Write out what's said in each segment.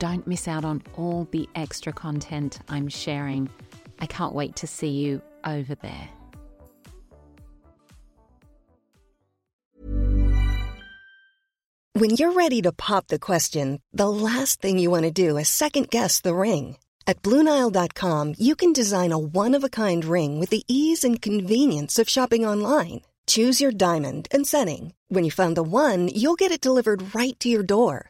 Don't miss out on all the extra content I'm sharing. I can't wait to see you over there. When you're ready to pop the question, the last thing you want to do is second guess the ring. At Bluenile.com, you can design a one of a kind ring with the ease and convenience of shopping online. Choose your diamond and setting. When you find the one, you'll get it delivered right to your door.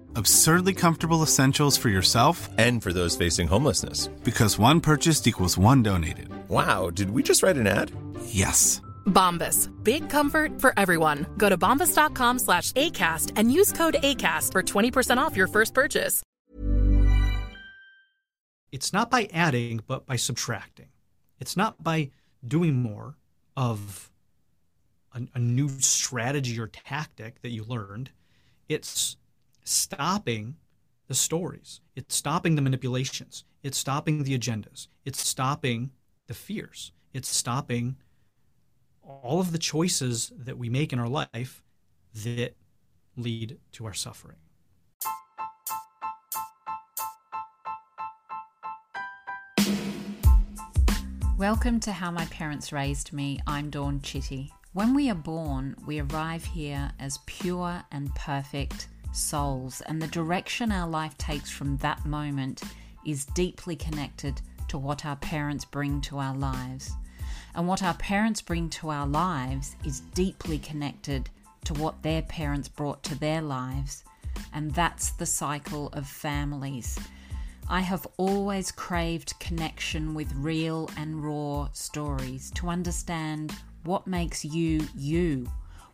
Absurdly comfortable essentials for yourself And for those facing homelessness. because one purchased equals one donated. Wow, did we just write an ad? Yes. Bombas. Big comfort for everyone. Go to bombas.com slash ACAST and use code ACAST for 20% off your first purchase. It's not by adding, but by subtracting. It's not by doing more of a, a new strategy or tactic that you learned. It's stopping the stories. It's stopping the manipulations. It's stopping the agendas. It's stopping the fears. It's stopping all of the choices that we make in our life that lead to our suffering. Welcome to How My Parents Raised Me. I'm Dawn Chitty. When we are born, we arrive here as pure and perfect souls, and the direction our life takes from that moment is deeply connected to what our parents bring to our lives. And what our parents bring to our lives is deeply connected to what their parents brought to their lives. And that's the cycle of families. I have always craved connection with real and raw stories to understand what makes you you,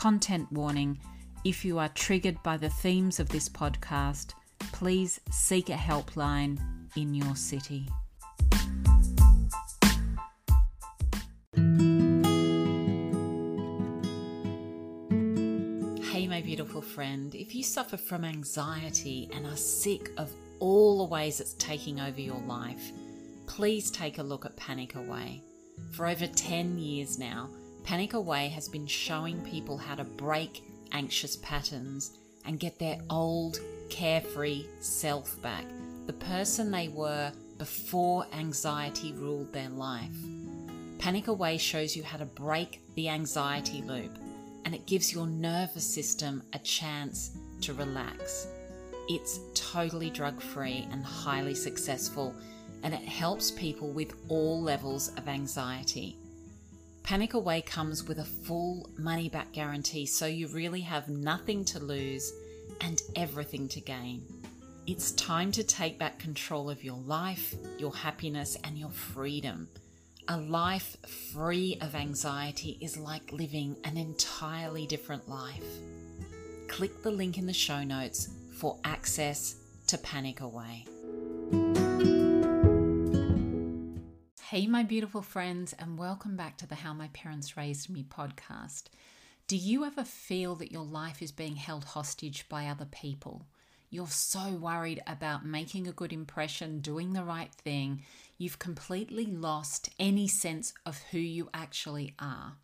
Content warning if you are triggered by the themes of this podcast, please seek a helpline in your city. Hey, my beautiful friend, if you suffer from anxiety and are sick of all the ways it's taking over your life, please take a look at Panic Away. For over 10 years now, Panic Away has been showing people how to break anxious patterns and get their old, carefree self back, the person they were before anxiety ruled their life. Panic Away shows you how to break the anxiety loop and it gives your nervous system a chance to relax. It's totally drug free and highly successful, and it helps people with all levels of anxiety. Panic Away comes with a full money back guarantee, so you really have nothing to lose and everything to gain. It's time to take back control of your life, your happiness, and your freedom. A life free of anxiety is like living an entirely different life. Click the link in the show notes for access to Panic Away. Hey, my beautiful friends, and welcome back to the How My Parents Raised Me podcast. Do you ever feel that your life is being held hostage by other people? You're so worried about making a good impression, doing the right thing, you've completely lost any sense of who you actually are.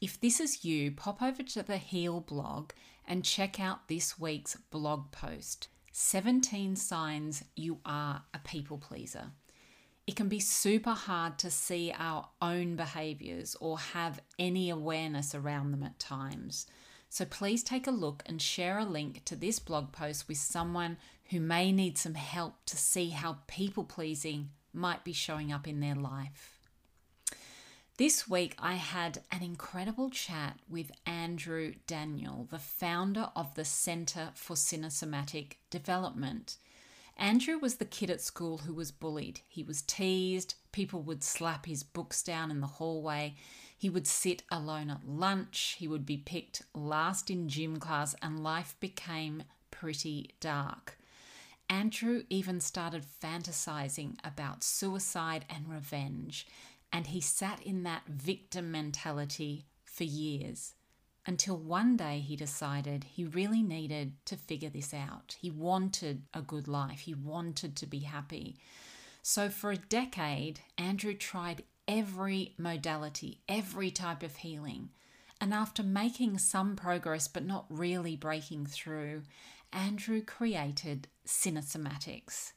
If this is you, pop over to the Heal blog and check out this week's blog post 17 Signs You Are a People Pleaser. It can be super hard to see our own behaviors or have any awareness around them at times. So please take a look and share a link to this blog post with someone who may need some help to see how people pleasing might be showing up in their life. This week, I had an incredible chat with Andrew Daniel, the founder of the Center for Cinesomatic Development. Andrew was the kid at school who was bullied. He was teased, people would slap his books down in the hallway, he would sit alone at lunch, he would be picked last in gym class, and life became pretty dark. Andrew even started fantasizing about suicide and revenge, and he sat in that victim mentality for years until one day he decided he really needed to figure this out. He wanted a good life, he wanted to be happy. So, for a decade, Andrew tried every modality, every type of healing. And after making some progress but not really breaking through, Andrew created Cinesomatics.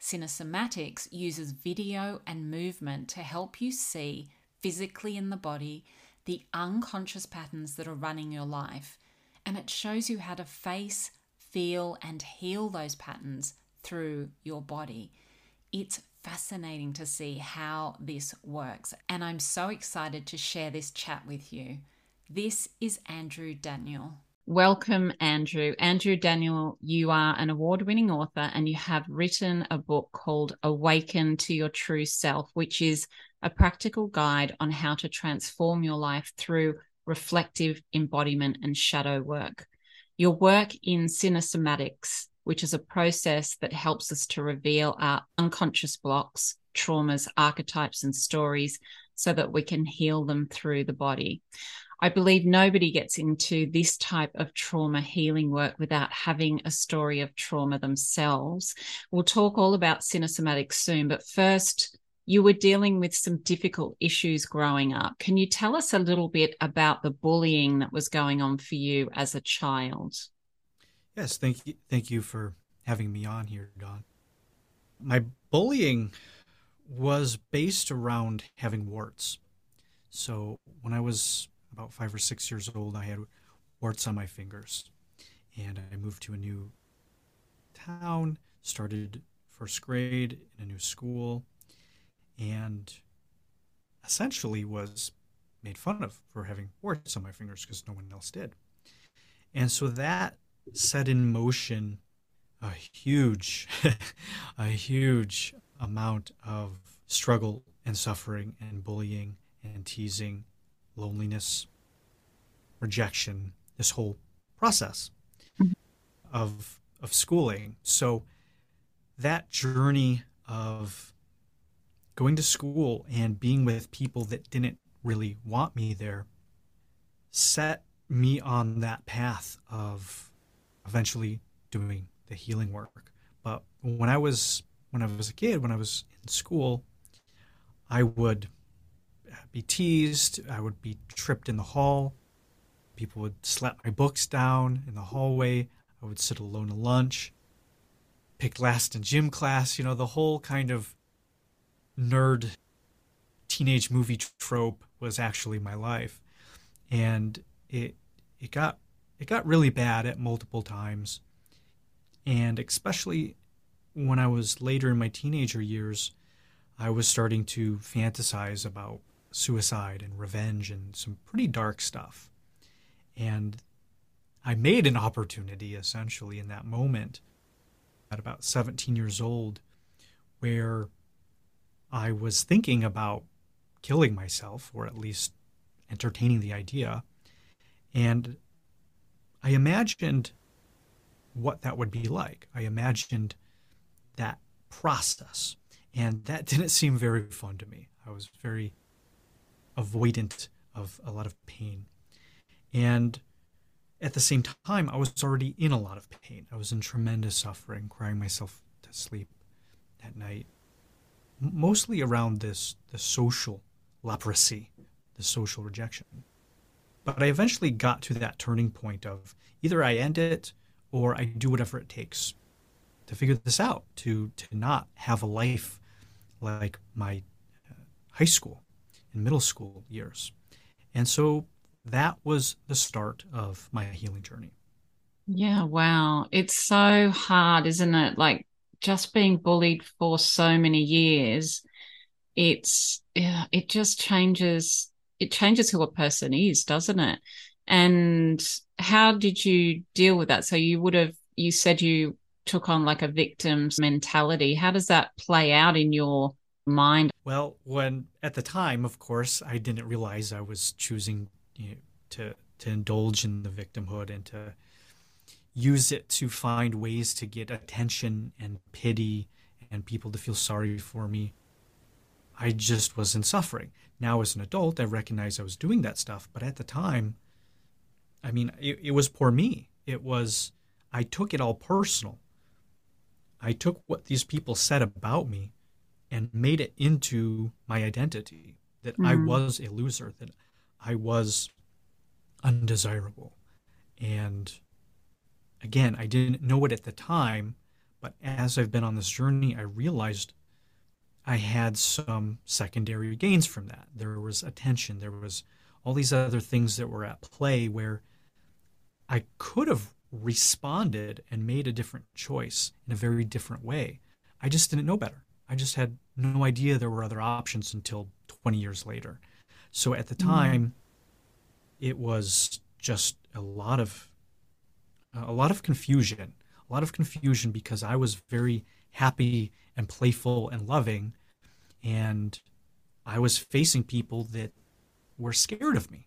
Cinesomatics uses video and movement to help you see physically in the body the unconscious patterns that are running your life. And it shows you how to face, feel, and heal those patterns through your body. It's fascinating to see how this works. And I'm so excited to share this chat with you. This is Andrew Daniel. Welcome, Andrew. Andrew Daniel, you are an award winning author and you have written a book called Awaken to Your True Self, which is a practical guide on how to transform your life through reflective embodiment and shadow work. Your work in cinesomatics which is a process that helps us to reveal our unconscious blocks, traumas, archetypes, and stories so that we can heal them through the body. I believe nobody gets into this type of trauma healing work without having a story of trauma themselves. We'll talk all about cinesomatics soon, but first, you were dealing with some difficult issues growing up. Can you tell us a little bit about the bullying that was going on for you as a child? Yes, thank you. Thank you for having me on here, Dawn. My bullying was based around having warts. So when I was about five or six years old, I had warts on my fingers, and I moved to a new town, started first grade in a new school, and essentially was made fun of for having warts on my fingers because no one else did. And so that set in motion a huge, a huge amount of struggle and suffering and bullying and teasing, loneliness, rejection, this whole process of of schooling. So that journey of going to school and being with people that didn't really want me there set me on that path of eventually doing the healing work. But when I was when I was a kid, when I was in school, I would be teased. I would be tripped in the hall. People would slap my books down in the hallway. I would sit alone at lunch, pick last in gym class. You know, the whole kind of nerd teenage movie trope was actually my life, and it it got it got really bad at multiple times. And especially when I was later in my teenager years, I was starting to fantasize about suicide and revenge and some pretty dark stuff. And I made an opportunity essentially in that moment at about 17 years old where I was thinking about killing myself, or at least entertaining the idea. And I imagined what that would be like. I imagined that process. And that didn't seem very fun to me. I was very avoidant of a lot of pain. And at the same time, I was already in a lot of pain. I was in tremendous suffering, crying myself to sleep at night, mostly around this the social leprosy, the social rejection. But I eventually got to that turning point of either I end it or I do whatever it takes to figure this out, to to not have a life like my uh, high school and middle school years. And so that was the start of my healing journey. Yeah, wow. It's so hard, isn't it? Like just being bullied for so many years, it's it just changes it changes who a person is, doesn't it? And how did you deal with that? So you would have you said you took on like a victim's mentality. How does that play out in your mind? Well, when at the time, of course, I didn't realize I was choosing you know, to to indulge in the victimhood and to use it to find ways to get attention and pity and people to feel sorry for me. I just was in suffering. Now, as an adult, I recognize I was doing that stuff, but at the time, I mean, it, it was poor me. It was, I took it all personal. I took what these people said about me and made it into my identity that mm-hmm. I was a loser, that I was undesirable. And again, I didn't know it at the time, but as I've been on this journey, I realized I had some secondary gains from that. There was attention, there was all these other things that were at play where I could have responded and made a different choice in a very different way. I just didn't know better. I just had no idea there were other options until 20 years later. So at the mm. time, mm. it was just a lot of a lot of confusion, a lot of confusion because I was very happy and playful and loving and I was facing people that were scared of me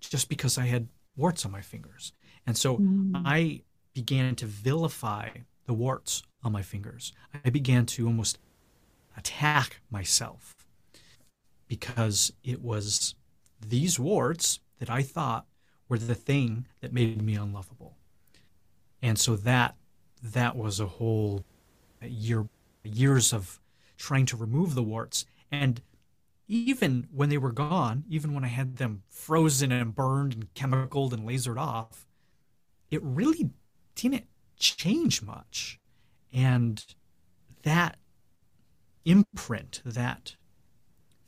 just because I had warts on my fingers. And so mm. I began to vilify the warts on my fingers. I began to almost attack myself because it was these warts that I thought were the thing that made me unlovable. And so that that was a whole year years of trying to remove the warts and even when they were gone, even when I had them frozen and burned and chemicaled and lasered off, it really didn't change much. And that imprint, that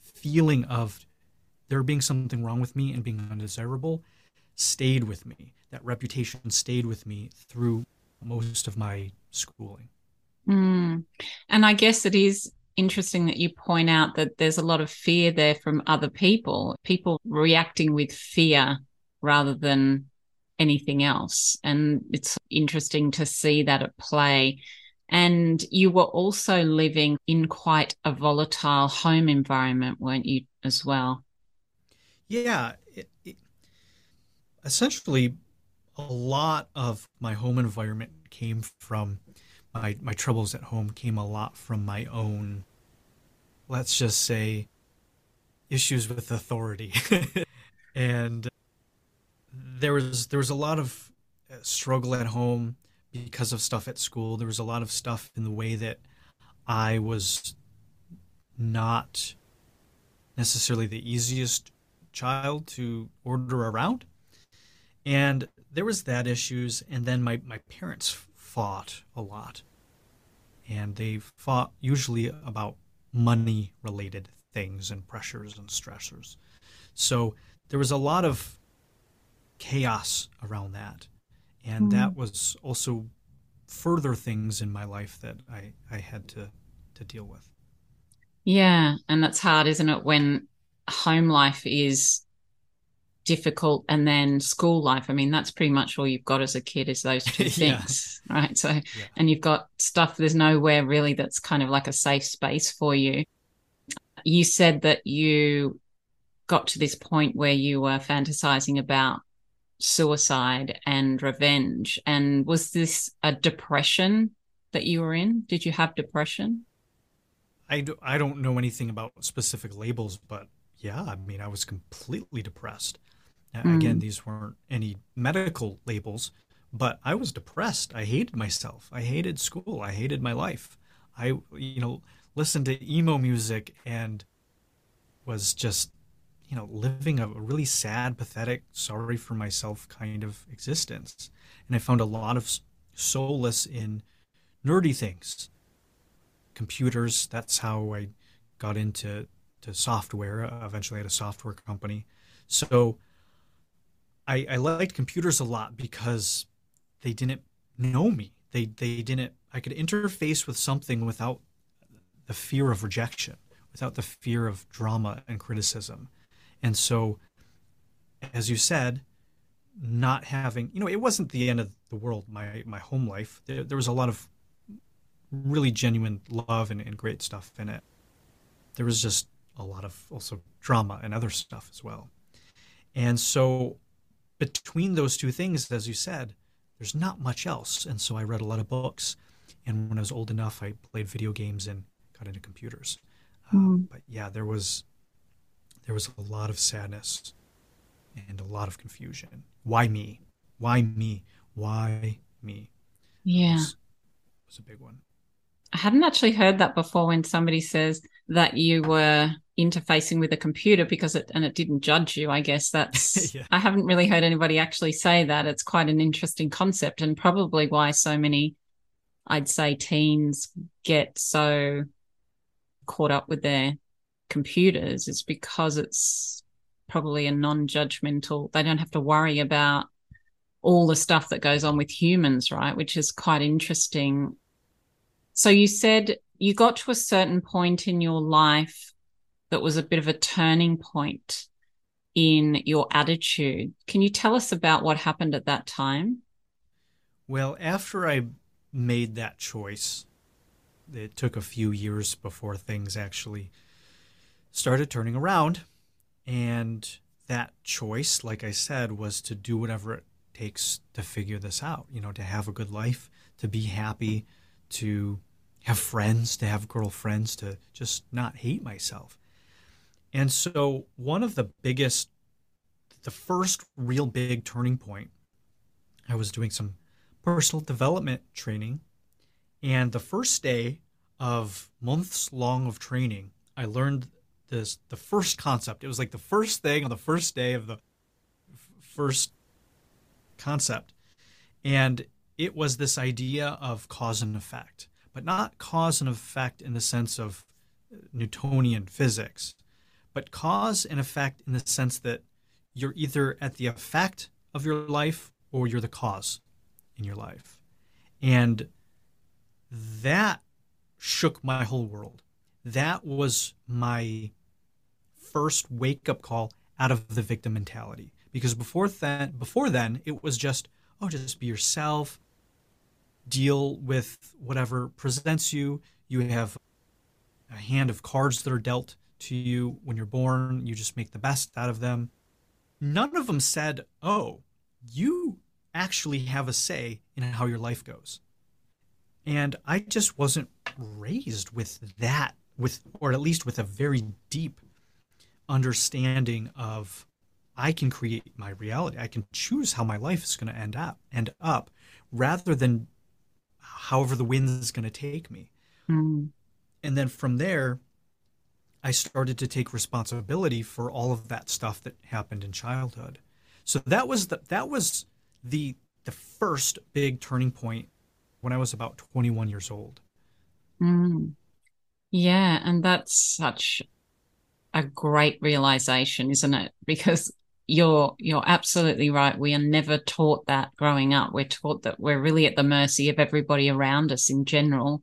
feeling of there being something wrong with me and being undesirable stayed with me. That reputation stayed with me through most of my schooling. Mm. And I guess it is interesting that you point out that there's a lot of fear there from other people, people reacting with fear rather than anything else. And it's interesting to see that at play. And you were also living in quite a volatile home environment, weren't you, as well? Yeah. It, it, essentially, a lot of my home environment came from my, my troubles at home, came a lot from my own, let's just say, issues with authority. and there was there was a lot of uh, struggle at home because of stuff at school. There was a lot of stuff in the way that I was not necessarily the easiest child to order around. And there was that issues and then my, my parents fought a lot. And they fought usually about money related things and pressures and stressors. So there was a lot of chaos around that. And mm-hmm. that was also further things in my life that I, I had to, to deal with. Yeah. And that's hard, isn't it? When home life is difficult and then school life. I mean, that's pretty much all you've got as a kid is those two things, yeah. right? So, yeah. and you've got stuff, there's nowhere really that's kind of like a safe space for you. You said that you got to this point where you were fantasizing about suicide and revenge. And was this a depression that you were in? Did you have depression? I, do, I don't know anything about specific labels, but yeah, I mean, I was completely depressed. Mm. Again, these weren't any medical labels, but I was depressed. I hated myself. I hated school. I hated my life. I, you know, listened to emo music and was just, you know, living a really sad, pathetic, sorry for myself kind of existence. And I found a lot of solace in nerdy things. Computers, that's how I got into to software. Uh, eventually, I had a software company. So I, I liked computers a lot because they didn't know me. They they didn't. I could interface with something without the fear of rejection, without the fear of drama and criticism. And so, as you said, not having you know, it wasn't the end of the world. My my home life. There, there was a lot of really genuine love and, and great stuff in it. There was just a lot of also drama and other stuff as well. And so between those two things, as you said, there's not much else. And so I read a lot of books. And when I was old enough, I played video games and got into computers. Mm. Um, but yeah, there was there was a lot of sadness and a lot of confusion. Why me? Why me? Why me? Yeah, was, was a big one. I hadn't actually heard that before. When somebody says that you were interfacing with a computer because it and it didn't judge you i guess that's yeah. i haven't really heard anybody actually say that it's quite an interesting concept and probably why so many i'd say teens get so caught up with their computers is because it's probably a non-judgmental they don't have to worry about all the stuff that goes on with humans right which is quite interesting so you said you got to a certain point in your life that was a bit of a turning point in your attitude. Can you tell us about what happened at that time? Well, after I made that choice, it took a few years before things actually started turning around. And that choice, like I said, was to do whatever it takes to figure this out, you know, to have a good life, to be happy, to have friends, to have girlfriends, to just not hate myself. And so, one of the biggest, the first real big turning point, I was doing some personal development training. And the first day of months long of training, I learned this the first concept. It was like the first thing on the first day of the f- first concept. And it was this idea of cause and effect but not cause and effect in the sense of uh, Newtonian physics, but cause and effect in the sense that you're either at the effect of your life or you're the cause in your life. And that shook my whole world. That was my first wake up call out of the victim mentality. Because before then, before then, it was just, oh, just be yourself, deal with whatever presents you. You have a hand of cards that are dealt to you when you're born. You just make the best out of them. None of them said, oh, you actually have a say in how your life goes. And I just wasn't raised with that, with or at least with a very deep understanding of I can create my reality. I can choose how my life is going to end up, end up, rather than however the wind is going to take me. Mm. And then from there, I started to take responsibility for all of that stuff that happened in childhood. So that was the that was the the first big turning point when I was about 21 years old. Mm. Yeah, and that's such a great realization, isn't it? Because you're you're absolutely right. We are never taught that growing up. We're taught that we're really at the mercy of everybody around us in general,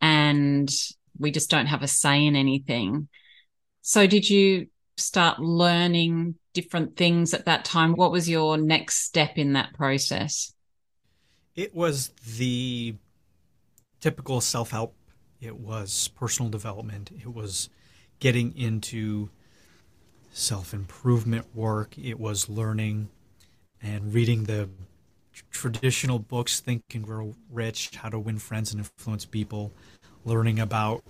and we just don't have a say in anything. So, did you start learning different things at that time? What was your next step in that process? It was the typical self help. It was personal development. It was getting into self improvement work, it was learning and reading the traditional books Think and Grow Rich, How to Win Friends and Influence People, learning about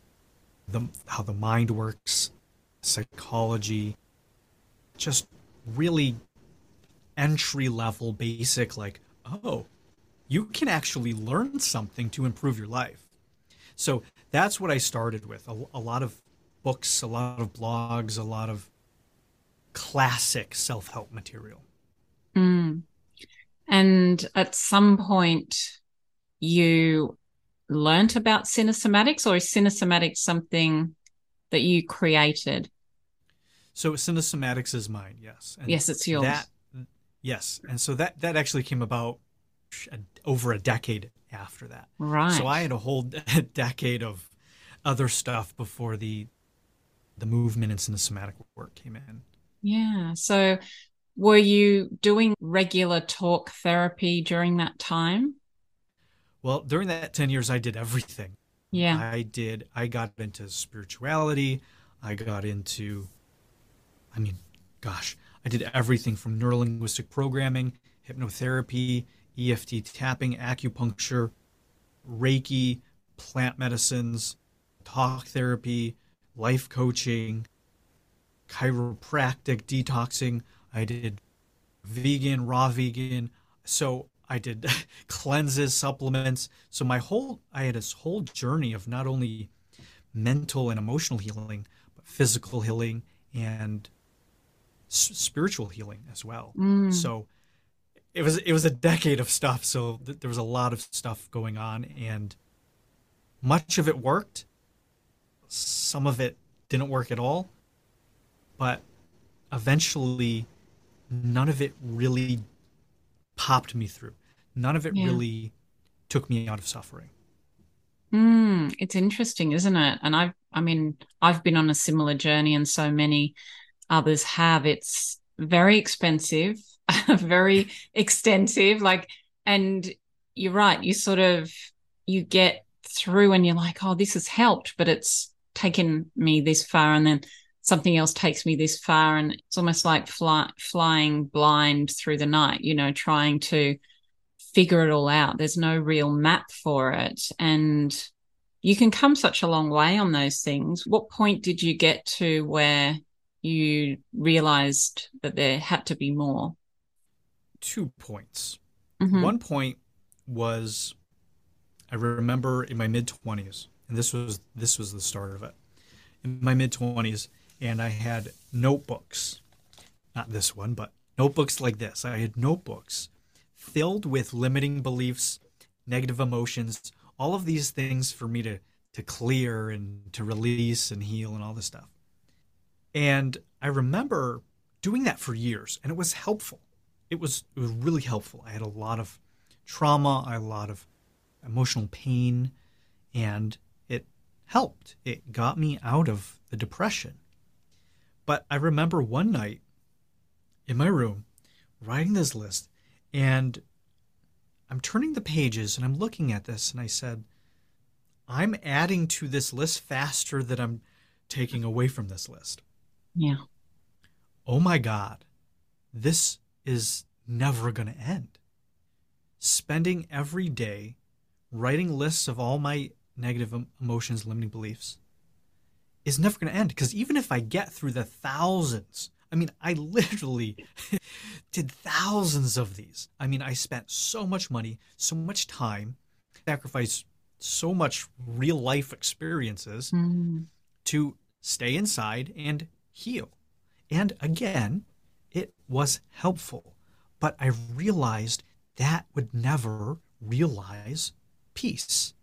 the, how the mind works, psychology, just really entry level basic like oh you can actually learn something to improve your life. So that's what i started with. A, a lot of books a lot of blogs a lot of classic self-help material Mm. And at some point, you learnt about cinesomatics, or is cinesomatics something that you created? So cinesomatics is mine, yes. And yes, it's yours. That, yes, and so that that actually came about over a decade after that. Right. So I had a whole decade of other stuff before the the movement and cinesomatic work came in. Yeah. So were you doing regular talk therapy during that time? Well, during that 10 years, I did everything. Yeah. I did, I got into spirituality. I got into, I mean, gosh, I did everything from neurolinguistic programming, hypnotherapy, EFT tapping, acupuncture, Reiki, plant medicines, talk therapy, life coaching, chiropractic, detoxing. I did vegan, raw vegan. So I did cleanses, supplements. So my whole, I had this whole journey of not only mental and emotional healing, but physical healing and s- spiritual healing as well. Mm. So it was it was a decade of stuff. So th- there was a lot of stuff going on, and much of it worked. Some of it didn't work at all, but eventually none of it really popped me through. None of it Yeah. really took me out of suffering. Mm, it's interesting, isn't it? And I've, I mean, I've been on a similar journey, and so many others have. It's very expensive, very extensive. Like, and you're right. You sort of you get through, and you're like, oh, this has helped, but it's taken me this far, and then something else takes me this far, and it's almost like fly, flying blind through the night. You know, trying to figure it all out. There's no real map for it. And you can come such a long way on those things. What point did you get to where you realized that there had to be more? Two points. Mhm. One point was I remember in my mid 20s, and this was this was the start of it. In my mid 20s, and I had notebooks. Not this one, but notebooks like this. I had notebooks filled with limiting beliefs, negative emotions, all of these things for me to to clear and to release and heal and all this stuff. And I remember doing that for years, and it was helpful. It was it was really helpful. I had a lot of trauma, I had a lot of emotional pain, and it helped. It got me out of the depression. But I remember one night in my room writing this list, and I'm turning the pages and I'm looking at this, and I said, I'm adding to this list faster than I'm taking away from this list. Yeah. Oh my God, this is never going to end. Spending every day writing lists of all my negative emotions, limiting beliefs is never going to end. Because even if I get through the thousands, I mean, I literally did thousands of these. I mean, I spent so much money, so much time, sacrificed so much real life experiences Mm. to stay inside and heal. And again, it was helpful. But I realized that would never realize peace.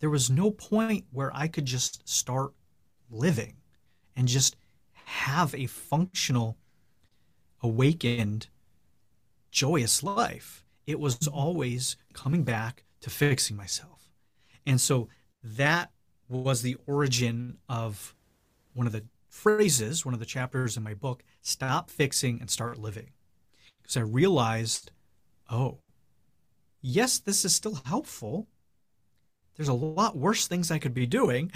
There was no point where I could just start living and just have a functional, awakened, joyous life. It was always coming back to fixing myself. And so that was the origin of one of the phrases, one of the chapters in my book, Stop Fixing and Start Living. Because I realized, oh, yes, this is still helpful. There's a lot worse things I could be doing,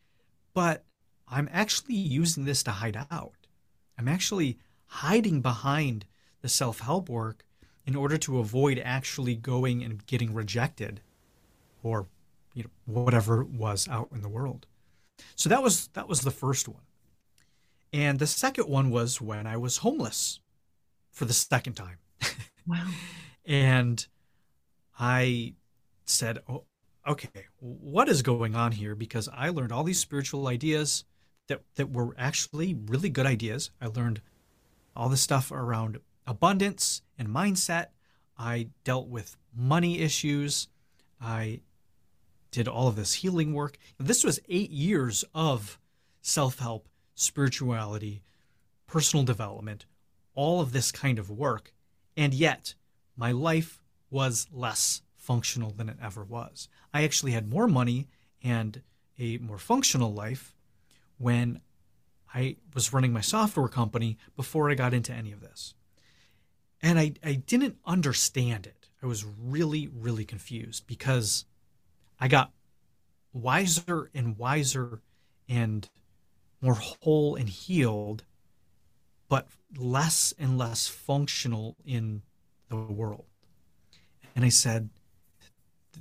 but I'm actually using this to hide out. I'm actually hiding behind the self help work in order to avoid actually going and getting rejected or you know whatever was out in the world. So that was that was the first one. And the second one was when I was homeless for the second time. Wow. and I said, oh, okay, what is going on here? Because I learned all these spiritual ideas that, that were actually really good ideas. I learned all the stuff around abundance and mindset. I dealt with money issues. I did all of this healing work. This was eight years of self help, spirituality, personal development, all of this kind of work. And yet, my life was less functional than it ever was. I actually had more money and a more functional life when I was running my software company before I got into any of this. And I, I didn't understand it. I was really, really confused because I got wiser and wiser and more whole and healed, but less and less functional in the world. And I said,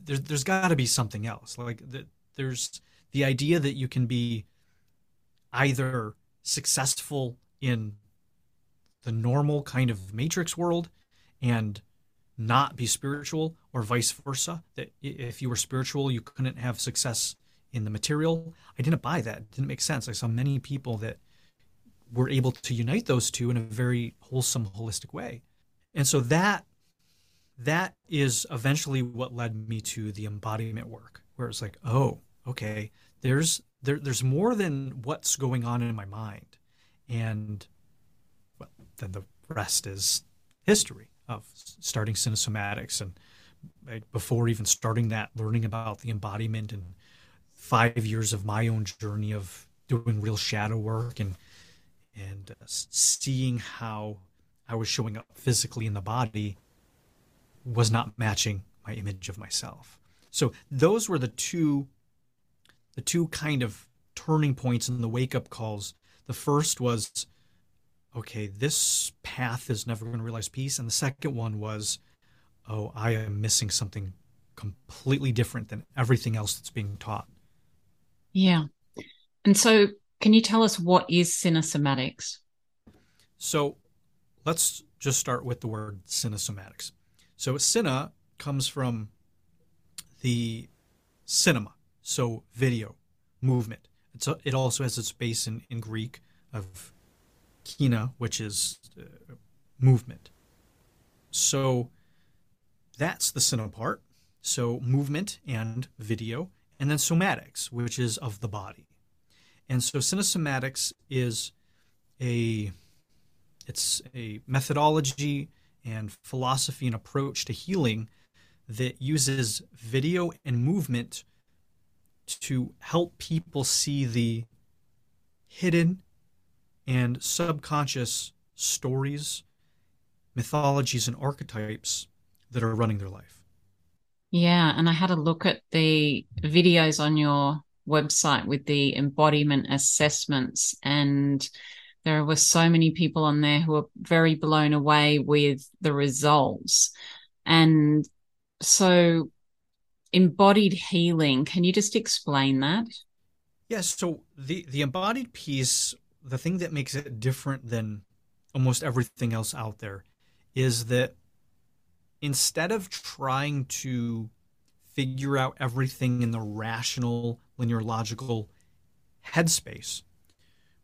there, there's got to be something else. Like the, there's the idea that you can be either successful in the normal kind of matrix world and not be spiritual or vice versa that if you were spiritual you couldn't have success in the material. I didn't buy that. It didn't make sense. I saw many people that were able to unite those two in a very wholesome holistic way. And so that that is eventually what led me to the embodiment work where it's like oh okay there's there, there's more than what's going on in my mind and well, then the rest is history of starting cinesomatics and before even starting that learning about the embodiment and five years of my own journey of doing real shadow work and and uh, seeing how I was showing up physically in the body was not matching my image of myself. So those were the two the two kind of turning points in the wake up calls. The first was okay, this path is never going to realize peace and the second one was oh, I am missing something completely different than everything else that's being taught. Yeah. And so can you tell us what is cinesomatics? So let's just start with the word cinesomatics. So cine comes from the cinema, so video, movement. It's a, it also has its base in, in Greek of kina, which is uh, movement. So that's the cine part. So movement and video, and then somatics, which is of the body. And so cinesomatics is a it's a methodology and philosophy and approach to healing that uses video and movement to help people see the hidden and subconscious stories, mythologies, and archetypes that are running their life. Yeah, and I had a look at the videos on your website with the embodiment assessments and there were so many people on there who were very blown away with the results. And so, embodied healing, can you just explain that? Yes. So, the, the embodied piece, the thing that makes it different than almost everything else out there is that instead of trying to figure out everything in the rational, linear, logical headspace,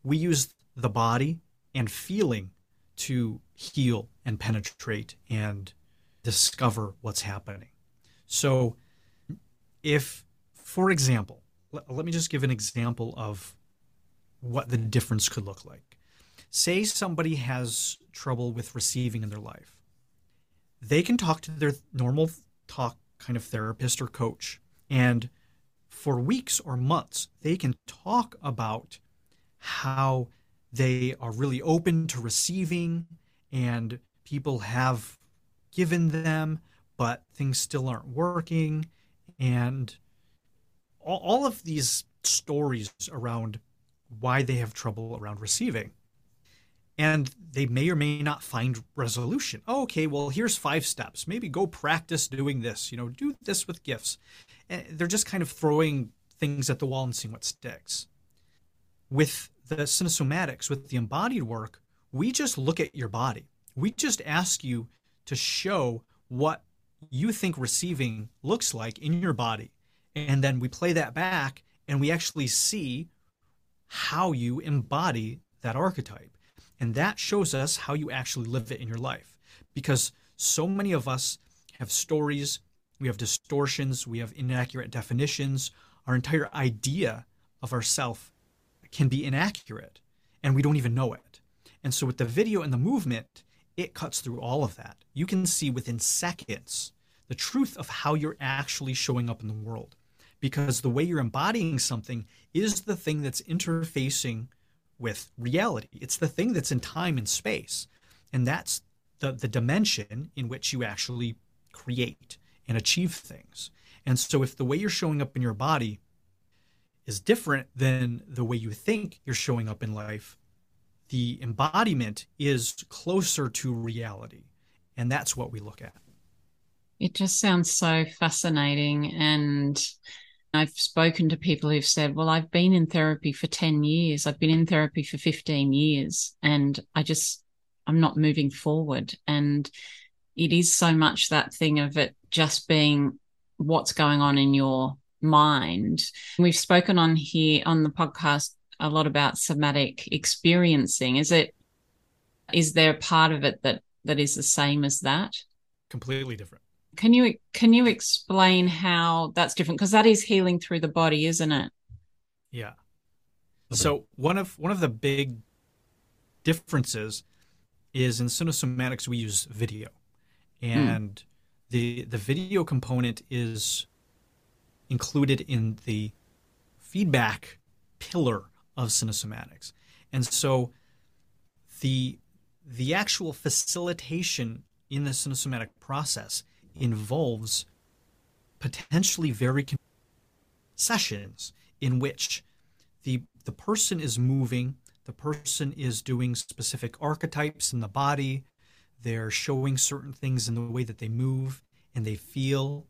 we use the body and feeling to heal and penetrate and discover what's happening. So, if, for example, let, let, me just give an example of what the difference could look like. Say somebody has trouble with receiving in their life, they can talk to their normal talk kind of therapist or coach, and for weeks or months, they can talk about how they are really open to receiving and people have given them but things still aren't working and all, all of these stories around why they have trouble around receiving and they may or may not find resolution. Oh, okay, well, here's five steps. Maybe go practice doing this. You know, do this with gifts. And they're just kind of throwing things at the wall and seeing what sticks. With the cinesomatics, with the embodied work, we just look at your body. We just ask you to show what you think receiving looks like in your body. And then we play that back and we actually see how you embody that archetype. And that shows us how you actually live it in your life. Because so many of us have stories, we have distortions, we have inaccurate definitions. Our entire idea of ourself can be inaccurate, and we don't even know it. And so with the video and the movement, it cuts through all of that. You can see within seconds the truth of how you're actually showing up in the world. Because the way you're embodying something is the thing that's interfacing with reality. It's the thing that's in time and space. And that's the, the dimension in which you actually create and achieve things. And so if the way you're showing up in your body is different than the way you think you're showing up in life, the embodiment is closer to reality. And that's what we look at. It just sounds so fascinating. And I've spoken to people who've said, Well, I've been in therapy for 10 years, I've been in therapy for 15 years, and I just, I'm not moving forward. And it is so much that thing of it just being what's going on in your mind. We've spoken on here on the podcast a lot about somatic experiencing. Is it, is there a part of it that, that is the same as that? Completely different. Can you can you explain how that's different? Because that is healing through the body, isn't it? Yeah. So one of one of the big differences is in cinesomatics we use video, and mm. the the video component is included in the feedback pillar of cinesomatics, and so the the actual facilitation in the cinesomatic process involves potentially very sessions in which the the person is moving, the person is doing specific archetypes in the body, they're showing certain things in the way that they move and they feel.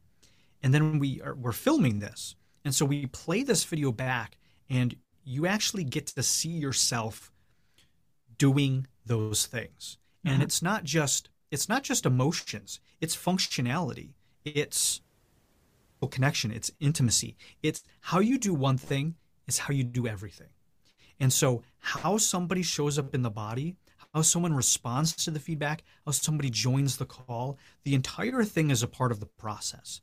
And then we are we're filming this. And so we play this video back and you actually get to see yourself doing those things. And mm-hmm. it's not just it's not just emotions, it's functionality, it's connection, it's intimacy. It's how you do one thing is how you do everything. And so, how somebody shows up in the body, how someone responds to the feedback, how somebody joins the call, the entire thing is a part of the process.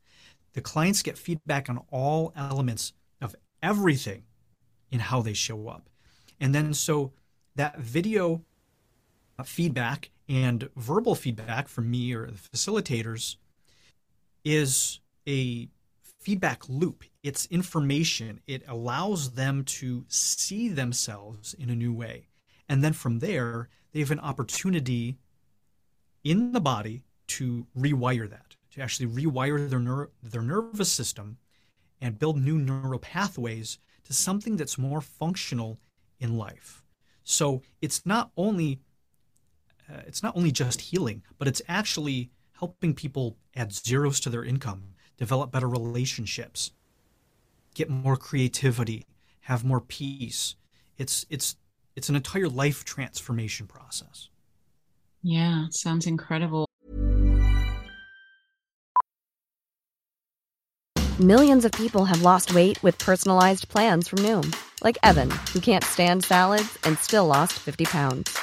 The clients get feedback on all elements of everything in how they show up. And then, so that video feedback and verbal feedback from me or the facilitators is a feedback loop. It's information. It allows them to see themselves in a new way. And then from there, they have an opportunity in the body to rewire that, to actually rewire their, their nervous system and build new neural pathways to something that's more functional in life. So it's not only uh, it's not only just healing, but it's actually helping people add zeros to their income, develop better relationships, get more creativity, have more peace. It's it's it's an entire life transformation process. Yeah, sounds incredible. Millions of people have lost weight with personalized plans from Noom, like Evan, who can't stand salads and still lost 50 pounds.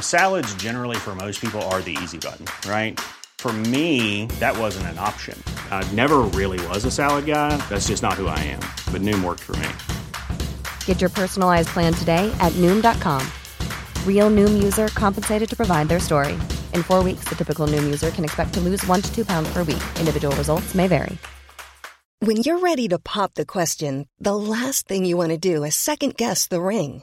Salads, generally, for most people, are the easy button, right? For me, that wasn't an option. I never really was a salad guy. That's just not who I am. But Noom worked for me. Get your personalized plan today at Noom.com. Real Noom user compensated to provide their story. In four weeks, the typical Noom user can expect to lose one to two pounds per week. Individual results may vary. When you're ready to pop the question, the last thing you want to do is second guess the ring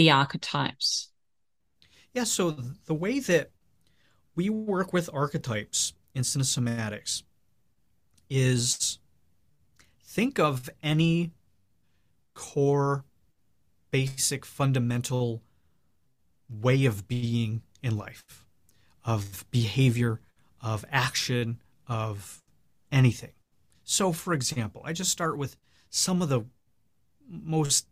the archetypes? Yeah, so the way that we work with archetypes in cinesomatics is think of any core, basic, fundamental way of being in life, of behavior, of action, of anything. So, for example, I just start with some of the most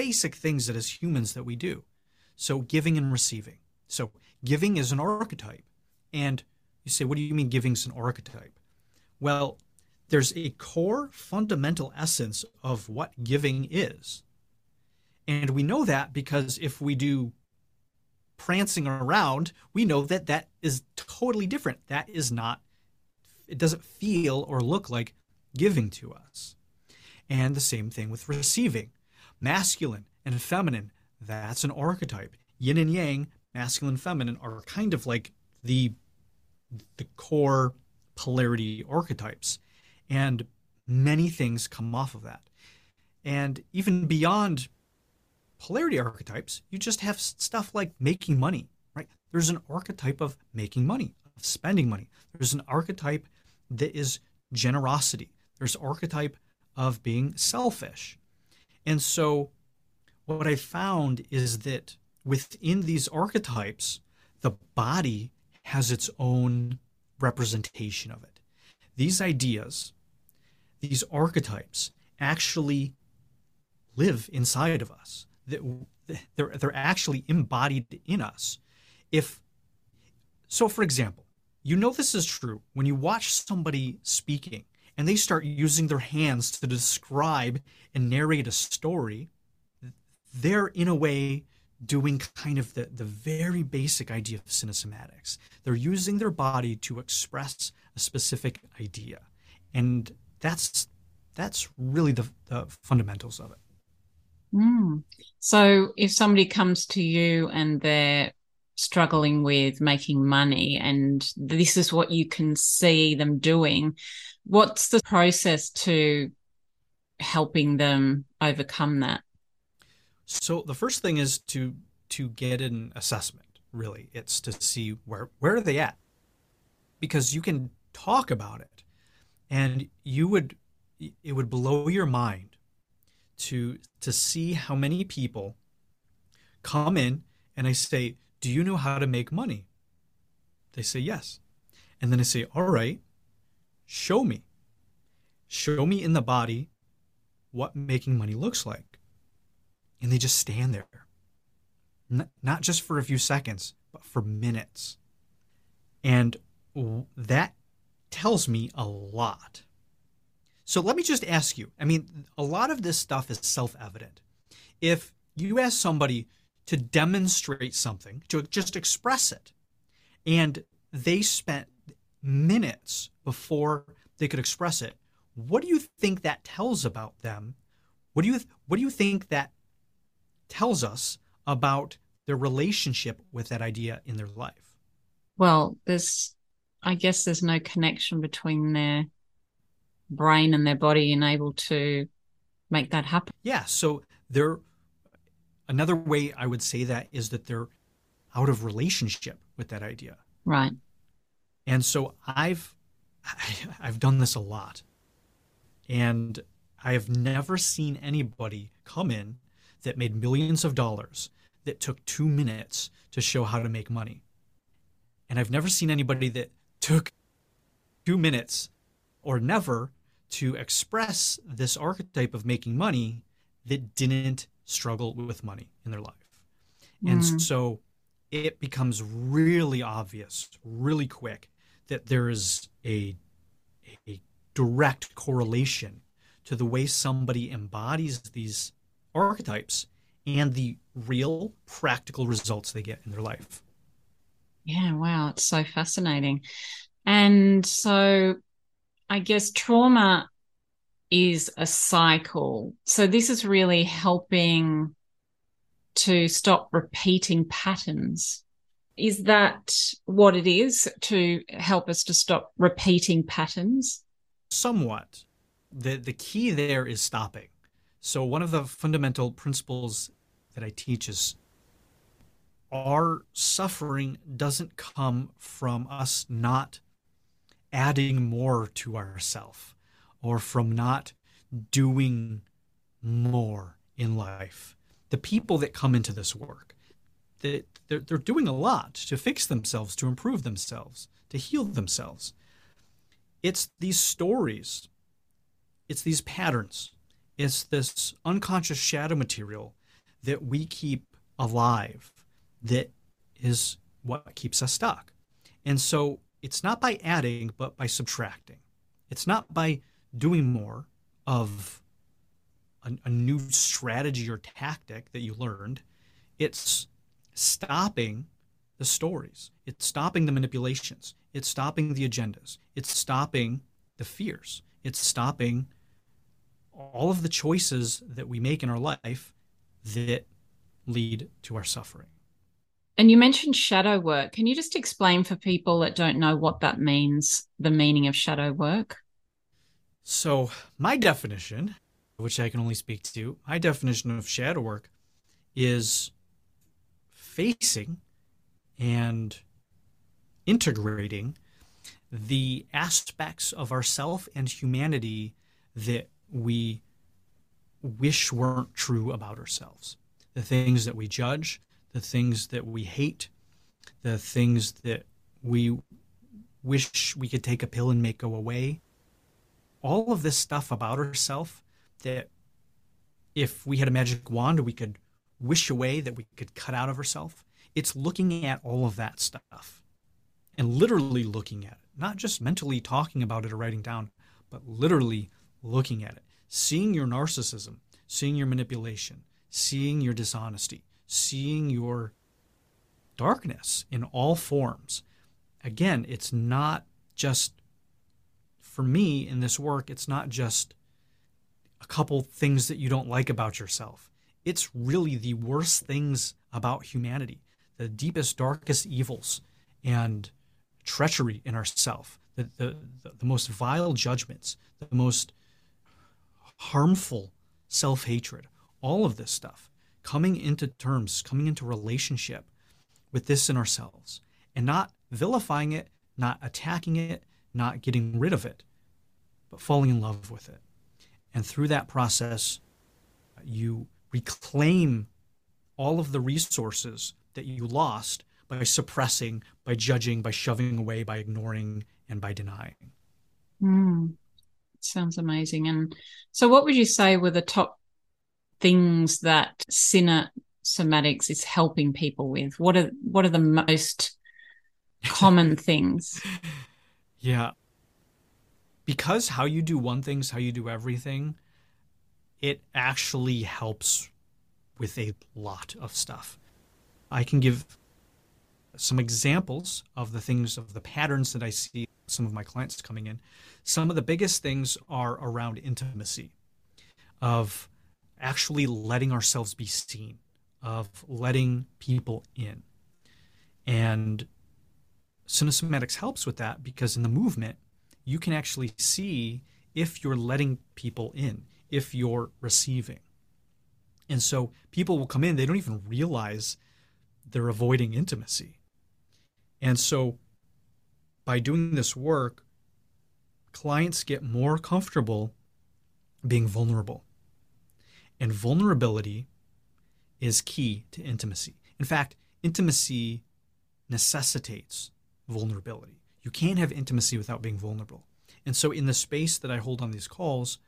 basic things that as humans that we do. So, giving and receiving. So, giving is an archetype. And you say, what do you mean giving is an archetype? Well, there's a core fundamental essence of what giving is. And we know that because if we do prancing around, we know that that is totally different. That is not, it doesn't feel or look like giving to us. And the same thing with receiving. Masculine and feminine, that's an archetype. Yin and yang, masculine feminine, are kind of like the, the core polarity archetypes. And many things come off of that. And even beyond polarity archetypes, you just have stuff like making money, right? There's an archetype of making money, of spending money. There's an archetype that is generosity. There's archetype of being selfish. And so what I found is that within these archetypes, the body has its own representation of it. These ideas, these archetypes actually live inside of us they're they're actually embodied in us. If so, for example, you know this is true when you watch somebody speaking and they start using their hands to describe and narrate a story. They're in a way doing kind of the, the very basic idea of cinesomatics. They're using their body to express a specific idea. And that's that's really the, the fundamentals of it. Mm. So if somebody comes to you and they're struggling with making money and this is what you can see them doing, what's the process to helping them overcome that? So the first thing is to to get an assessment, really. It's to see where where are they at? Because you can talk about it and you would it would blow your mind to to see how many people come in and I say, "Do you know how to make money?" They say, "Yes." And then I say, "All right, show me. Show me in the body what making money looks like." And they just stand there. N- not just for a few seconds, but for minutes. And that tells me a lot so let me just ask you I mean, a lot of this stuff is self evident. If you ask somebody to demonstrate something, to just express it, and they spent minutes before they could express it, what do you think that tells about them? What do you what do you think that tells us about their relationship with that idea in their life? Well, there's I guess there's no connection between their brain and their body and able to make that happen. Yeah. So they're another way I would say that is that they're out of relationship with that idea. Right. And so I've I've done this a lot. And I have never seen anybody come in that made millions of dollars that took 2 minutes to show how to make money. And I've never seen anybody that took 2 minutes or never to express this archetype of making money that didn't struggle with money in their life. Mm. And so it becomes really obvious, really quick, that there is a, a direct correlation to the way somebody embodies these archetypes and the real practical results they get in their life. Yeah, wow, it's so fascinating. And so I guess trauma is a cycle. So this is really helping to stop repeating patterns Is that what it is to help us to stop repeating patterns? Somewhat. The, the key there is stopping. So, one of the fundamental principles that I teach is our suffering doesn't come from us not adding more to ourself or from not doing more in life. The people that come into this work, they, they're, they're doing a lot to fix themselves, to improve themselves, to heal themselves. It's these stories, it's these patterns, it's this unconscious shadow material that we keep alive that is what keeps us stuck. And so it's not by adding, but by subtracting. It's not by doing more of a, a, new strategy or tactic that you learned. It's stopping the stories, it's stopping the manipulations, it's stopping the agendas, it's stopping the fears, it's stopping all of the choices that we make in our life that lead to our suffering. And you mentioned shadow work. Can you just explain for people that don't know what that means, the meaning of shadow work? So, my definition, which I can only speak to, my definition of shadow work is facing and integrating the aspects of ourself and humanity that we wish weren't true about ourselves. The things that we judge, the things that we hate, the things that we wish we could take a pill and make go away. All of this stuff about ourselves that if we had a magic wand we could wish away that we could cut out of ourselves. It's looking at all of that stuff and literally looking at it, not just mentally talking about it or writing down, but literally looking at it, seeing your narcissism, seeing your manipulation, seeing your dishonesty, seeing your darkness in all forms. Again, it's not just, for me in this work, it's not just a couple things that you don't like about yourself. It's really the worst things about humanity, the deepest, darkest evils and treachery in ourself, the, the, the most vile judgments, the most harmful self hatred, all of this stuff coming into terms, coming into relationship with this in ourselves and not vilifying it, not attacking it, not getting rid of it, but falling in love with it. And through that process, you reclaim all of the resources that you lost by suppressing, by judging, by shoving away, by ignoring, and by denying. Mm, sounds amazing. And so, what would you say were the top things that Sinner somatics is helping people with? What are what are the most common things? Yeah. Because how you do one thing is how you do everything, it actually helps with a lot of stuff. I can give some examples of the things of the patterns that I see some of my clients coming in. Some of the biggest things are around intimacy of actually letting ourselves be seen, of letting people in. And cinesomatics helps with that because in the movement, you can actually see if you're letting people in, if you're receiving. And so people will come in, they don't even realize they're avoiding intimacy. And so by doing this work, clients get more comfortable being vulnerable. And vulnerability is key to intimacy. In fact, intimacy necessitates vulnerability. You can't have intimacy without being vulnerable. And so, in the space that I hold on these calls,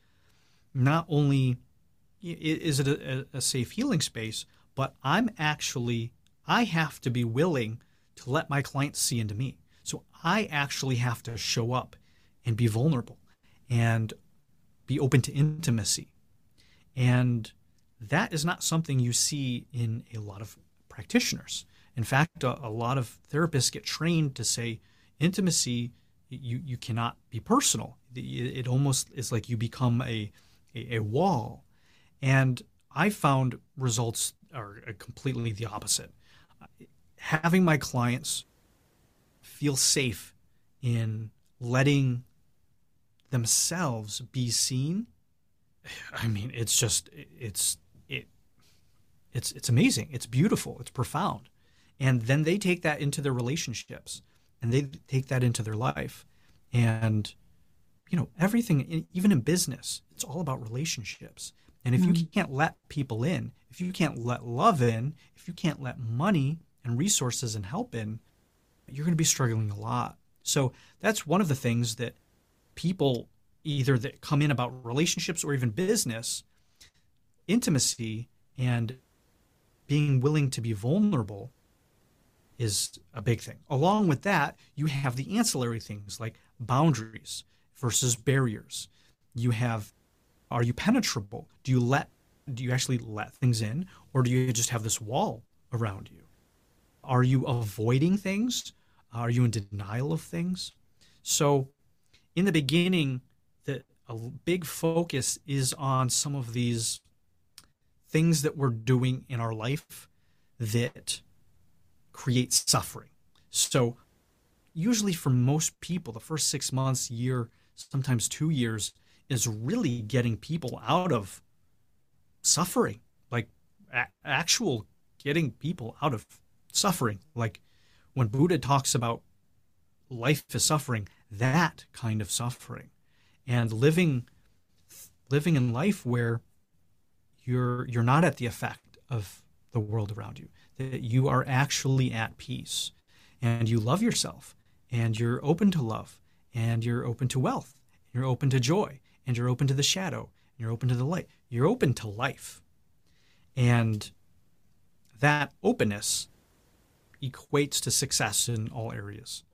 not only is it a, a safe healing space, but I'm actually, I have to be willing to let my clients see into me. So, I actually have to show up and be vulnerable and be open to intimacy and that is not something you see in a lot of practitioners. In fact, a, a lot of therapists get trained to say intimacy, you, you cannot be personal. It, almost is like you become a, a, a wall. And I found results are completely the opposite. having my clients feel safe in letting themselves be seen i mean it's just it's it it's it's amazing it's beautiful it's profound and then they take that into their relationships and they take that into their life and you know everything even in business it's all about relationships and if mm-hmm. you can't let people in if you can't let love in if you can't let money and resources and help in you're going to be struggling a lot so that's one of the things that people either that come in about relationships or even business intimacy and being willing to be vulnerable is a big thing. Along with that, you have the ancillary things like boundaries versus barriers. You have are you penetrable? Do you let do you actually let things in or do you just have this wall around you? Are you avoiding things? Are you in denial of things? So in the beginning the a big focus is on some of these things that we're doing in our life that create suffering. So, usually for most people, the first six months, year, sometimes two years, is really getting people out of suffering, like a- actual getting people out of suffering. Like when Buddha talks about life is suffering, that kind of suffering, and living living in life where you're you're not at the effect of the world around you that you are actually at peace and you love yourself and you're open to love and you're open to wealth, you're open to joy and you're open to the shadow, and you're open to the light, you're open to life. And that openness equates to success in all areas.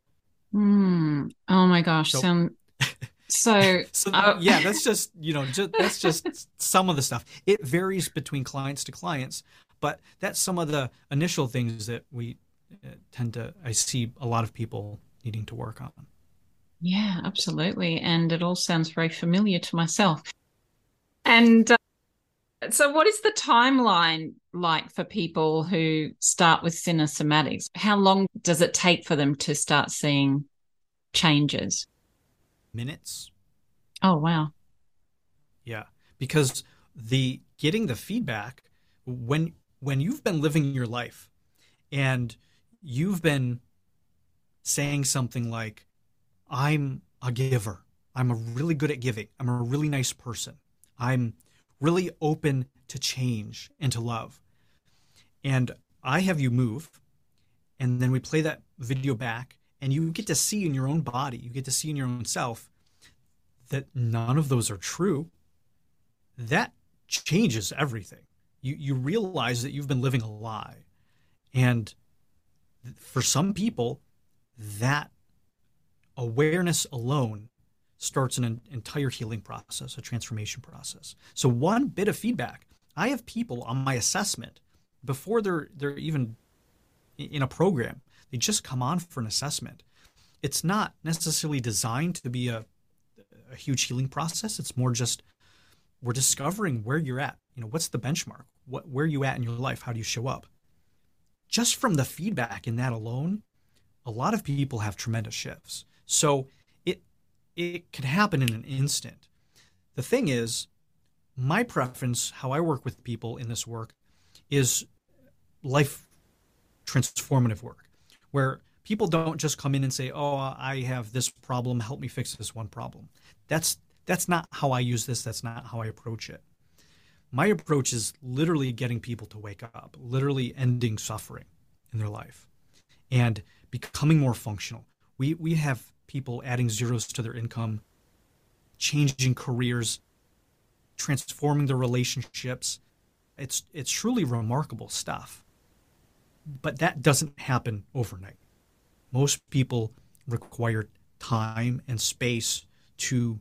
Mm. Oh my gosh. So, so, so, so uh, yeah, that's just, you know, just, that's just some of the stuff. It varies between clients to clients, but that's some of the initial things that we uh, tend to, I see a lot of people needing to work on. Yeah, absolutely. And it all sounds very familiar to myself. And uh, so, what is the timeline like for people who start with somatics? How long does it take for them to start seeing changes? Minutes. Oh, wow. Yeah. Because the getting the feedback when when you've been living your life and you've been saying something like, I'm a giver, I'm a really good at giving, I'm a really nice person, I'm really open to change and to love. And I have you move, and then we play that video back, and you get to see in your own body, you get to see in your own self that none of those are true. That changes everything. You you realize that you've been living a lie. And for some people that awareness alone starts an entire healing process a transformation process. So one bit of feedback i have people on my assessment before they're they're even in a program they just come on for an assessment. It's not necessarily designed to be a, a huge healing process. It's more just we're discovering where you're at. You know what's the benchmark? What where are you at in your life? How do you show up? Just from the feedback in that alone a lot of people have tremendous shifts so it it can happen in an instant. The thing is my preference how i work with people in this work is life transformative work where people don't just come in and say oh i have this problem help me fix this one problem. That's that's not how i use this. That's not how i approach it. My approach is literally getting people to wake up, literally ending suffering in their life and becoming more functional. We, we have people adding zeros to their income, changing careers, transforming their relationships. It's, it's truly remarkable stuff. But that doesn't happen overnight. Most people require time and space to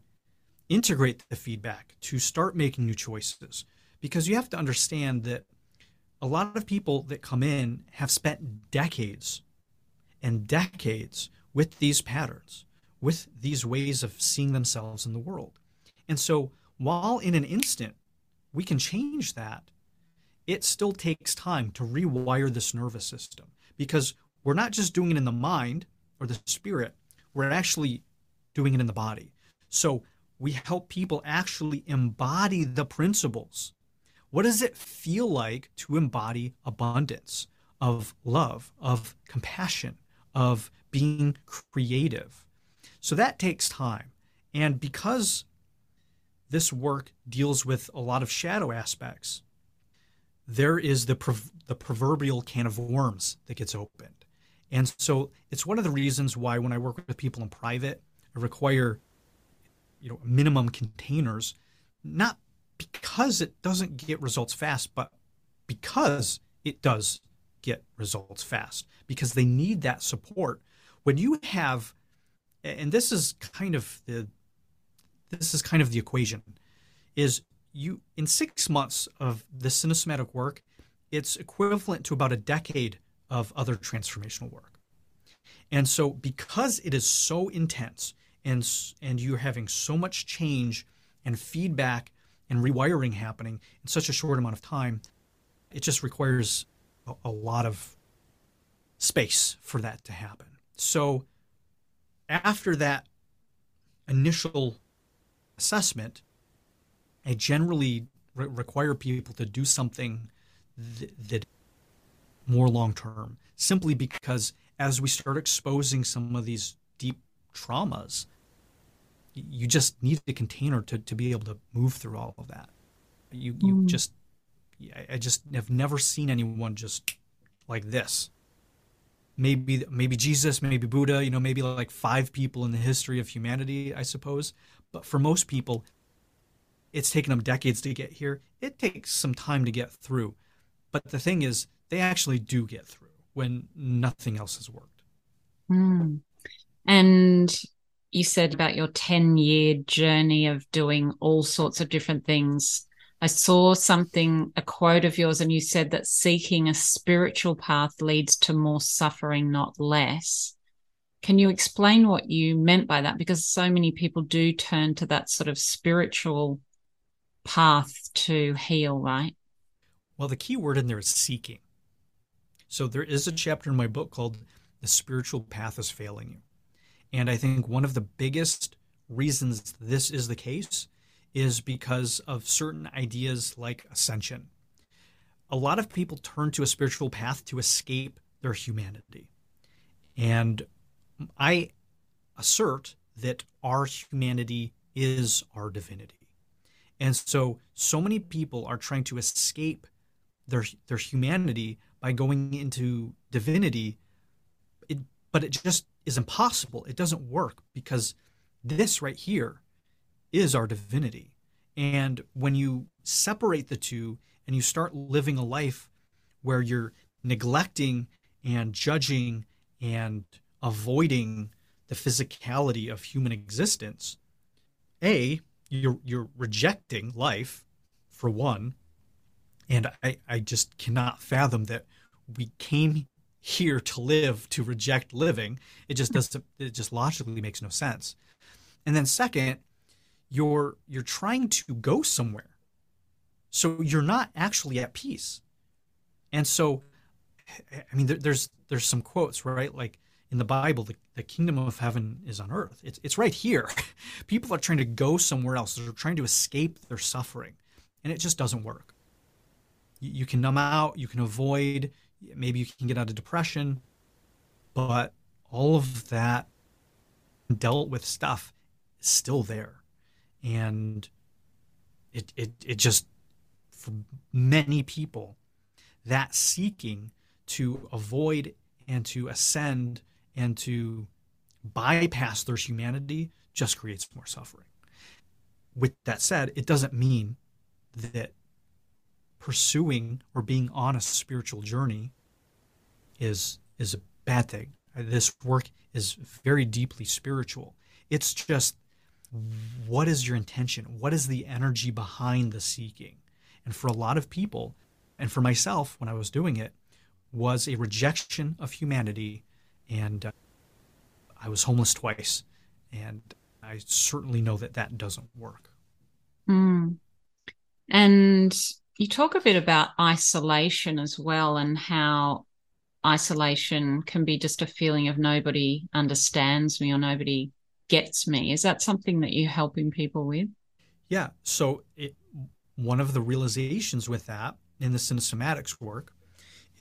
integrate the feedback, to start making new choices, because you have to understand that a lot of people that come in have spent decades and decades with these patterns, with these ways of seeing themselves in the world. And so, while in an instant we can change that, it still takes time to rewire this nervous system because we're not just doing it in the mind or the spirit, we're actually doing it in the body. So we help people actually embody the principles. What does it feel like to embody abundance of love, of compassion, of being creative? So that takes time. And because this work deals with a lot of shadow aspects, there is the, prov- the proverbial can of worms that gets opened. And so it's one of the reasons why when I work with people in private, I require you know minimum containers, not because it doesn't get results fast, but because it does get results fast, because they need that support. When you have, and this is kind of the this is kind of the equation, is you in six months of the cinesomatic work, it's equivalent to about a decade of other transformational work. And so because it is so intense and and you're having so much change and feedback and rewiring happening in such a short amount of time, it just requires a, a lot of space for that to happen. So after that initial assessment, I generally re- require people to do something th- that more long term, simply because as we start exposing some of these deep traumas, you just need a container to, to be able to move through all of that. You you mm. just I just have never seen anyone just like this. Maybe maybe Jesus, maybe Buddha, you know, maybe like five people in the history of humanity, I suppose. But for most people, it's taken them decades to get here. It takes some time to get through. But the thing is, they actually do get through when nothing else has worked. Mm. And you said about your 10 year journey of doing all sorts of different things. I saw something, a quote of yours, and you said that seeking a spiritual path leads to more suffering, not less. Can you explain what you meant by that? Because so many people do turn to that sort of spiritual path to heal, right? Well, the key word in there is seeking. So there is a chapter in my book called The Spiritual Path is Failing You. And I think one of the biggest reasons this is the case is because of certain ideas like ascension. A lot of people turn to a spiritual path to escape their humanity. And I assert that our humanity is our divinity. And so so many people are trying to escape their their humanity by going into divinity. It, but it just is impossible. It doesn't work because this right here is our divinity. And when you separate the two and you start living a life where you're neglecting and judging and avoiding the physicality of human existence, A, you're you're rejecting life for one. And I, I just cannot fathom that we came here to live to reject living. It just doesn't it just logically makes no sense. And then second, you're you're trying to go somewhere. So you're not actually at peace. And so I mean there, there's there's some quotes, right? Like in the Bible, the, the kingdom of heaven is on earth. It's it's right here. People are trying to go somewhere else. They're trying to escape their suffering. And it just doesn't work. You, you can numb out, you can avoid, maybe you can get out of depression, but all of that dealt with stuff is still there. And it, it, it just, for many people, that seeking to avoid and to ascend and to bypass their humanity just creates more suffering. With that said, it doesn't mean that pursuing or being on a spiritual journey is is a bad thing. This work is very deeply spiritual. It's just what is your intention? What is the energy behind the seeking? And for a lot of people, and for myself when I was doing it, was a rejection of humanity. And uh, I was homeless twice. And I certainly know that that doesn't work. Mm. And you talk a bit about isolation as well and how isolation can be just a feeling of nobody understands me or nobody gets me. Is that something that you're helping people with? Yeah. So it, one of the realizations with that in the cinesomatics work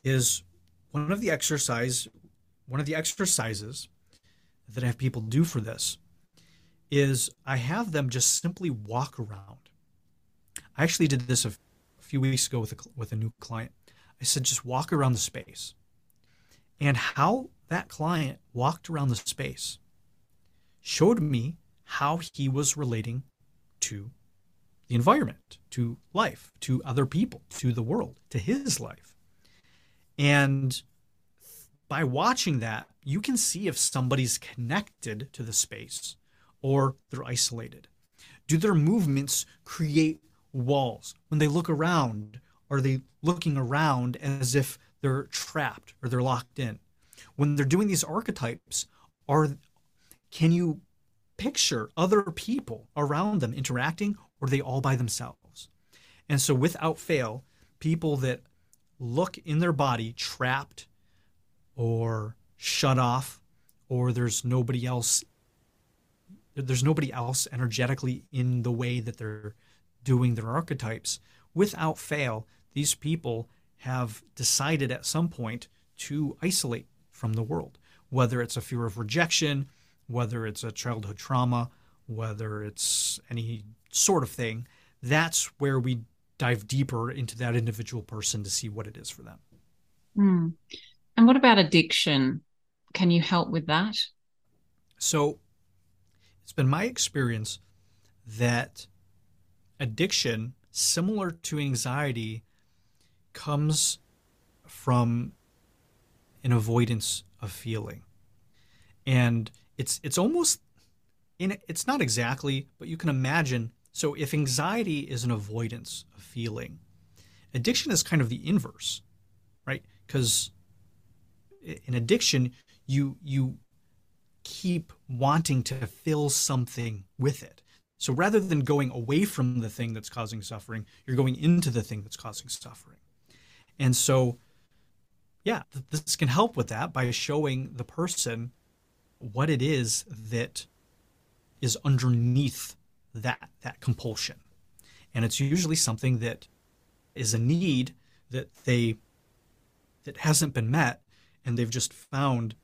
is one of the exercise one of the exercises that I have people do for this is I have them just simply walk around. I actually did this a, few weeks ago with a, with a new client. I said, just walk around the space. And how that client walked around the space showed me how he was relating to the environment, to life, to other people, to the world, to his life. And by watching that, you can see if somebody's connected to the space or they're isolated. Do their movements create walls? When they look around, are they looking around as if they're trapped or they're locked in? When they're doing these archetypes, are can you picture other people around them interacting or are they all by themselves? And so without fail, people that look in their body trapped or shut off or there's nobody else there's nobody else energetically in the way that they're doing their archetypes without fail these people have decided at some point to isolate from the world whether it's a fear of rejection whether it's a childhood trauma whether it's any sort of thing that's where we dive deeper into that individual person to see what it is for them mm. And what about addiction? Can you help with that? So it's been my experience that addiction, similar to anxiety, comes from an avoidance of feeling. And it's it's almost in it's not exactly, but you can imagine. So if anxiety is an avoidance of feeling, addiction is kind of the inverse, right? Because in addiction, you you keep wanting to fill something with it. So rather than going away from the thing that's causing suffering, you're going into the thing that's causing suffering. And so, yeah, this can help with that by showing the person what it is that is underneath that that compulsion. And it's usually something that is a need that they that hasn't been met and they've just found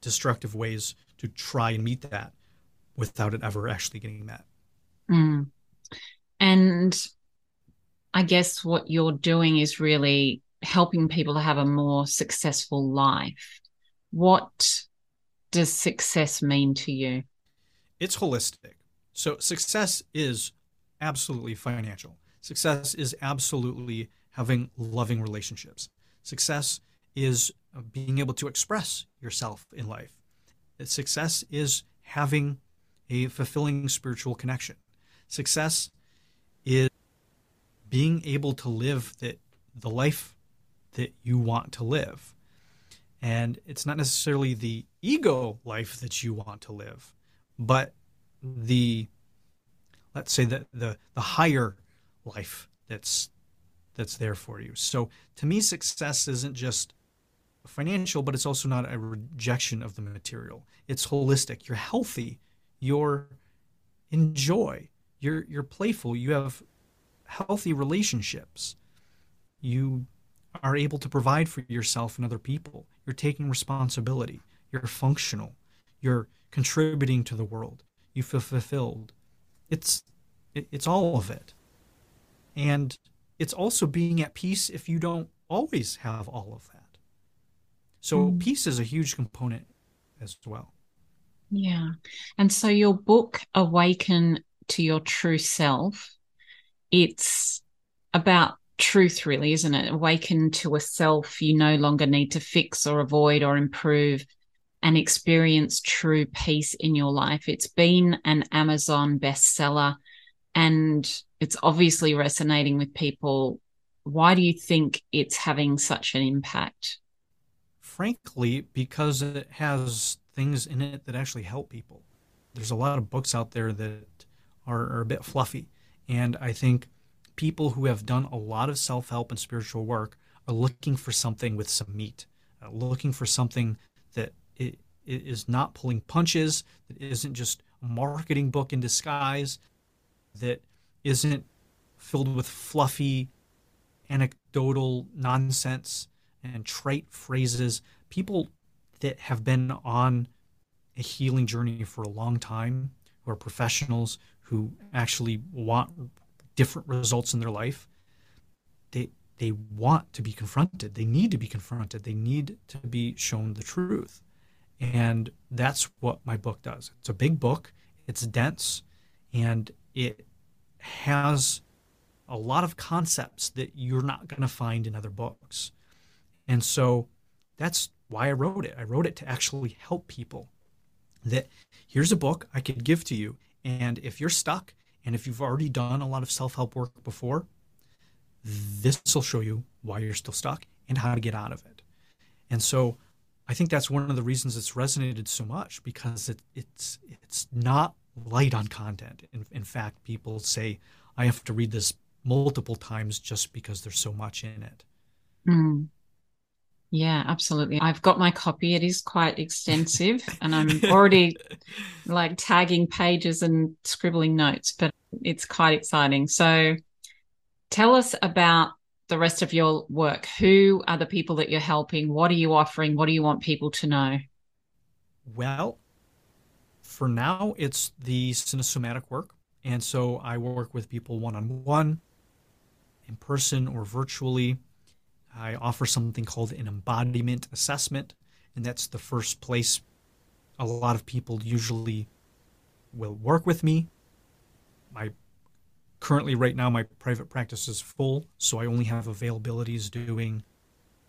destructive ways to try and meet that without it ever actually getting met. Mm. And I guess what you're doing is really helping people to have a more successful life. What does success mean to you? It's holistic. So, success is absolutely financial. Success is absolutely having loving relationships. Success is being able to express yourself in life. Success is having a fulfilling spiritual connection. Success is being able to live the life that you want to live. And it's not necessarily the ego life that you want to live, but the let's say the the, the higher life that's that's there for you. So to me success isn't just financial, but it's also not a rejection of the material. It's holistic. You're healthy. You're enjoy. You're you're playful. You have healthy relationships. You are able to provide for yourself and other people. You're taking responsibility. You're functional. You're contributing to the world. You feel fulfilled. It's it, it's all of it. And it's also being at peace if you don't always have all of that. So mm. peace is a huge component as well. Yeah. And so your book, Awaken to Your True Self, it's about truth, really, isn't it? Awaken to a self you no longer need to fix or avoid or improve and experience true peace in your life. It's been an Amazon bestseller and it's obviously resonating with people. Why do you think it's having such an impact? frankly, because it has things in it that actually help people. There's a lot of books out there that are, are a bit fluffy. And I think people who have done a lot of self help and spiritual work are looking for something with some meat, uh, looking for something that it, it is not pulling punches, that isn't just a marketing book in disguise, that isn't filled with fluffy, anecdotal nonsense and trite phrases. People that have been on a healing journey for a long time, who are professionals, who actually want different results in their life, they they want to be confronted. They need to be confronted. They need to be shown the truth. And that's what my book does. It's a big book, it's dense, and it has a lot of concepts that you're not going to find in other books. And so that's why I wrote it. I wrote it to actually help people. That here's a book I could give to you. And if you're stuck and if you've already done a lot of self help work before, this will show you why you're still stuck and how to get out of it. And so I think that's one of the reasons it's resonated so much because it, it's it's not light on content. In, in fact, people say I have to read this multiple times just because there's so much in it. Mm. Yeah, absolutely. I've got my copy. It is quite extensive, and I'm already like tagging pages and scribbling notes, but it's quite exciting. So, tell us about the rest of your work. Who are the people that you're helping? What are you offering? What do you want people to know? Well, for now, it's the cinesomatic work. And so I work with people one on one, in person, or virtually. I offer something called an embodiment assessment, and that's the first place a lot of people usually will work with me. My currently right now my private practice is full, so I only have availabilities doing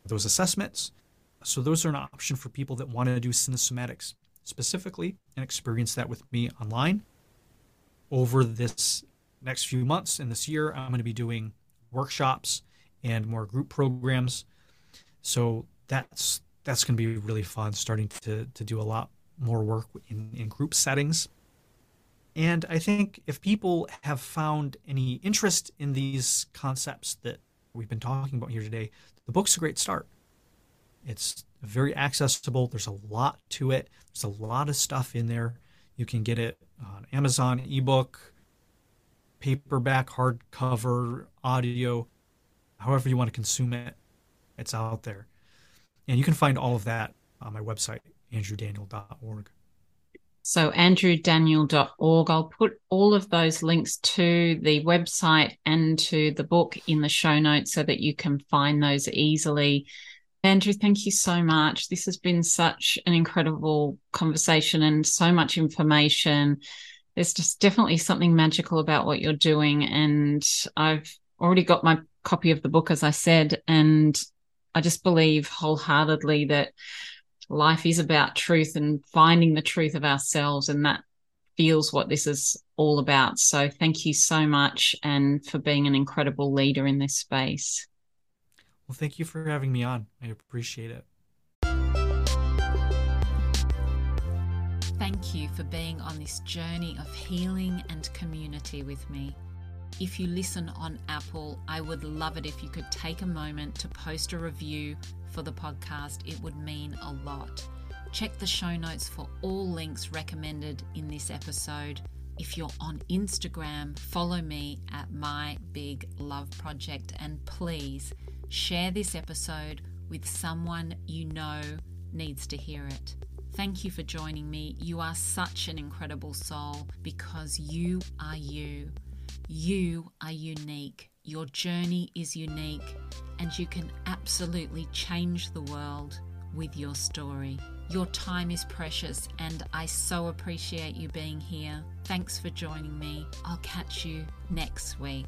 those assessments. So those are an option for people that want to do cinesomatics specifically and experience that with me online. Over this next few months and this year, I'm going to be doing workshops and more group programs. So that's that's going to be really fun starting to, to do a lot more work in, in group settings. And I think if people have found any interest in these concepts that we've been talking about here today, the book's a great start. It's very accessible. There's a lot to it. There's a lot of stuff in there. You can get it on Amazon, ebook, paperback, hardcover, audio, however you want to consume it. It's out there. And you can find all of that on my website, andrewdaniel.org. So, andrewdaniel.org. I'll put all of those links to the website and to the book in the show notes so that you can find those easily. Andrew, thank you so much. This has been such an incredible conversation and so much information. There's just definitely something magical about what you're doing. And I've already got my copy of the book, as I said, and I just believe wholeheartedly that life is about truth and finding the truth of ourselves. And that feels what this is all about. So thank you so much and for being an incredible leader in this space. Well, thank you for having me on. I appreciate it. Thank you for being on this journey of healing and community with me. If you listen on Apple, I would love it if you could take a moment to post a review for the podcast. It would mean a lot. Check the show notes for all links recommended in this episode. If you're on Instagram, follow me at My Big Love Project and please share this episode with someone you know needs to hear it. Thank you for joining me. You are such an incredible soul because you are you. You are unique. Your journey is unique, and you can absolutely change the world with your story. Your time is precious, and I so appreciate you being here. Thanks for joining me. I'll catch you next week.